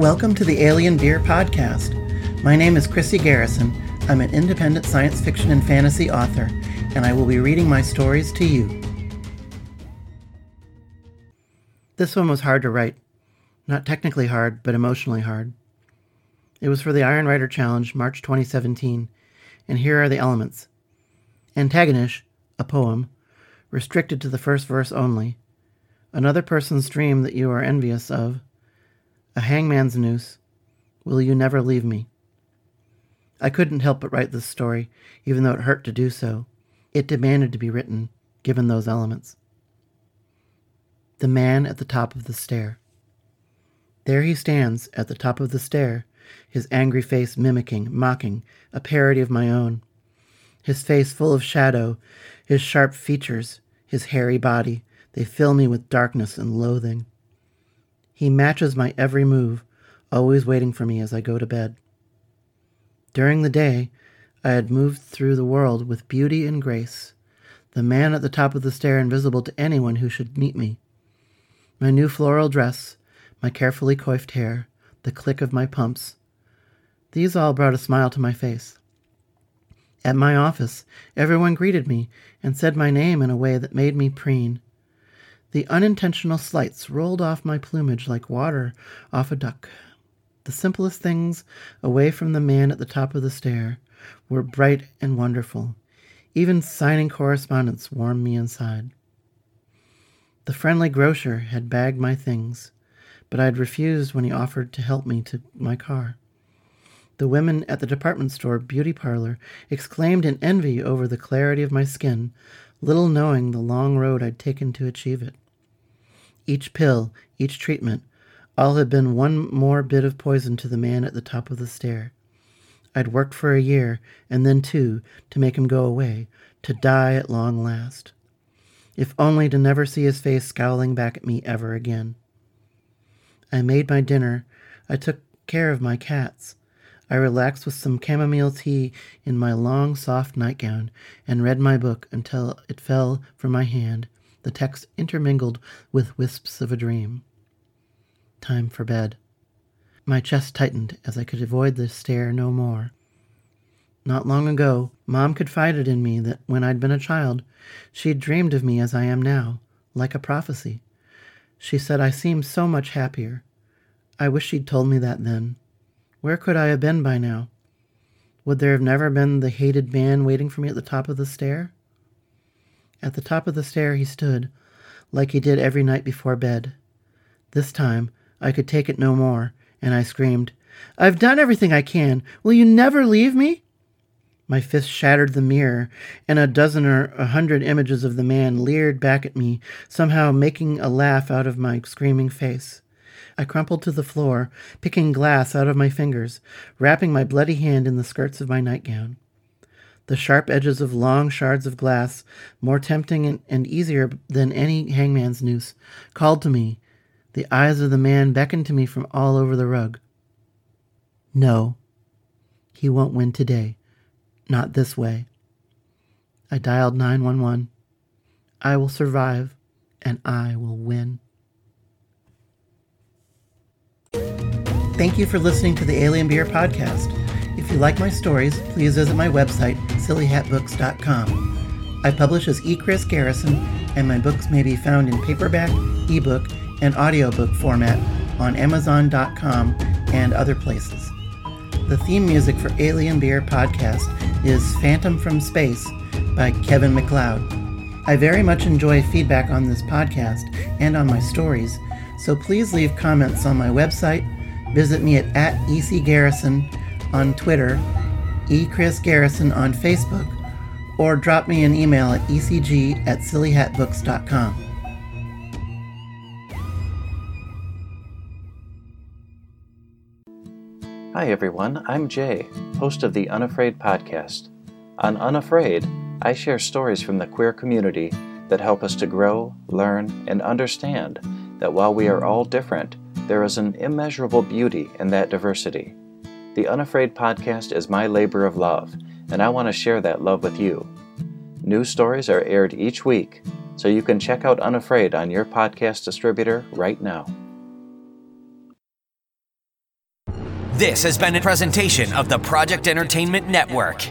Welcome to the Alien Beer Podcast. My name is Chrissy Garrison. I'm an independent science fiction and fantasy author, and I will be reading my stories to you. This one was hard to write. Not technically hard, but emotionally hard. It was for the Iron Writer Challenge, March 2017, and here are the elements Antigonish, a poem, restricted to the first verse only. Another person's dream that you are envious of a hangman's noose. Will you never leave me? I couldn't help but write this story, even though it hurt to do so. It demanded to be written, given those elements. The man at the top of the stair. There he stands at the top of the stair, his angry face mimicking, mocking, a parody of my own. His face full of shadow, his sharp features, his hairy body, they fill me with darkness and loathing. He matches my every move, always waiting for me as I go to bed. During the day, I had moved through the world with beauty and grace, the man at the top of the stair invisible to anyone who should meet me. My new floral dress, my carefully coiffed hair, the click of my pumps, these all brought a smile to my face. At my office, everyone greeted me and said my name in a way that made me preen. The unintentional slights rolled off my plumage like water off a duck. The simplest things, away from the man at the top of the stair, were bright and wonderful. Even signing correspondence warmed me inside. The friendly grocer had bagged my things, but I had refused when he offered to help me to my car. The women at the department store beauty parlor exclaimed in envy over the clarity of my skin, little knowing the long road I'd taken to achieve it. Each pill, each treatment, all had been one more bit of poison to the man at the top of the stair. I'd worked for a year, and then two, to make him go away, to die at long last. If only to never see his face scowling back at me ever again. I made my dinner. I took care of my cats. I relaxed with some chamomile tea in my long, soft nightgown and read my book until it fell from my hand the text intermingled with wisps of a dream. Time for bed. My chest tightened as I could avoid the stare no more. Not long ago, Mom confided in me that when I'd been a child, she'd dreamed of me as I am now, like a prophecy. She said I seemed so much happier. I wish she'd told me that then. Where could I have been by now? Would there have never been the hated man waiting for me at the top of the stair? At the top of the stair he stood, like he did every night before bed. This time I could take it no more, and I screamed, I've done everything I can. Will you never leave me? My fist shattered the mirror, and a dozen or a hundred images of the man leered back at me, somehow making a laugh out of my screaming face. I crumpled to the floor, picking glass out of my fingers, wrapping my bloody hand in the skirts of my nightgown the sharp edges of long shards of glass, more tempting and, and easier than any hangman's noose, called to me. The eyes of the man beckoned to me from all over the rug. No, he won't win today. Not this way. I dialed 911. I will survive, and I will win. Thank you for listening to the Alien Beer Podcast. If you like my stories, please visit my website, sillyhatbooks.com. I publish as E. Chris Garrison, and my books may be found in paperback, ebook, and audiobook format on Amazon.com and other places. The theme music for Alien Beer podcast is Phantom from Space by Kevin MacLeod. I very much enjoy feedback on this podcast and on my stories, so please leave comments on my website, visit me at, at ecgarrison.com on Twitter, eChrisGarrison on Facebook, or drop me an email at ecg at sillyhatbooks.com. Hi everyone, I'm Jay, host of the Unafraid podcast. On Unafraid, I share stories from the queer community that help us to grow, learn, and understand that while we are all different, there is an immeasurable beauty in that diversity. The Unafraid podcast is my labor of love, and I want to share that love with you. New stories are aired each week, so you can check out Unafraid on your podcast distributor right now. This has been a presentation of the Project Entertainment Network.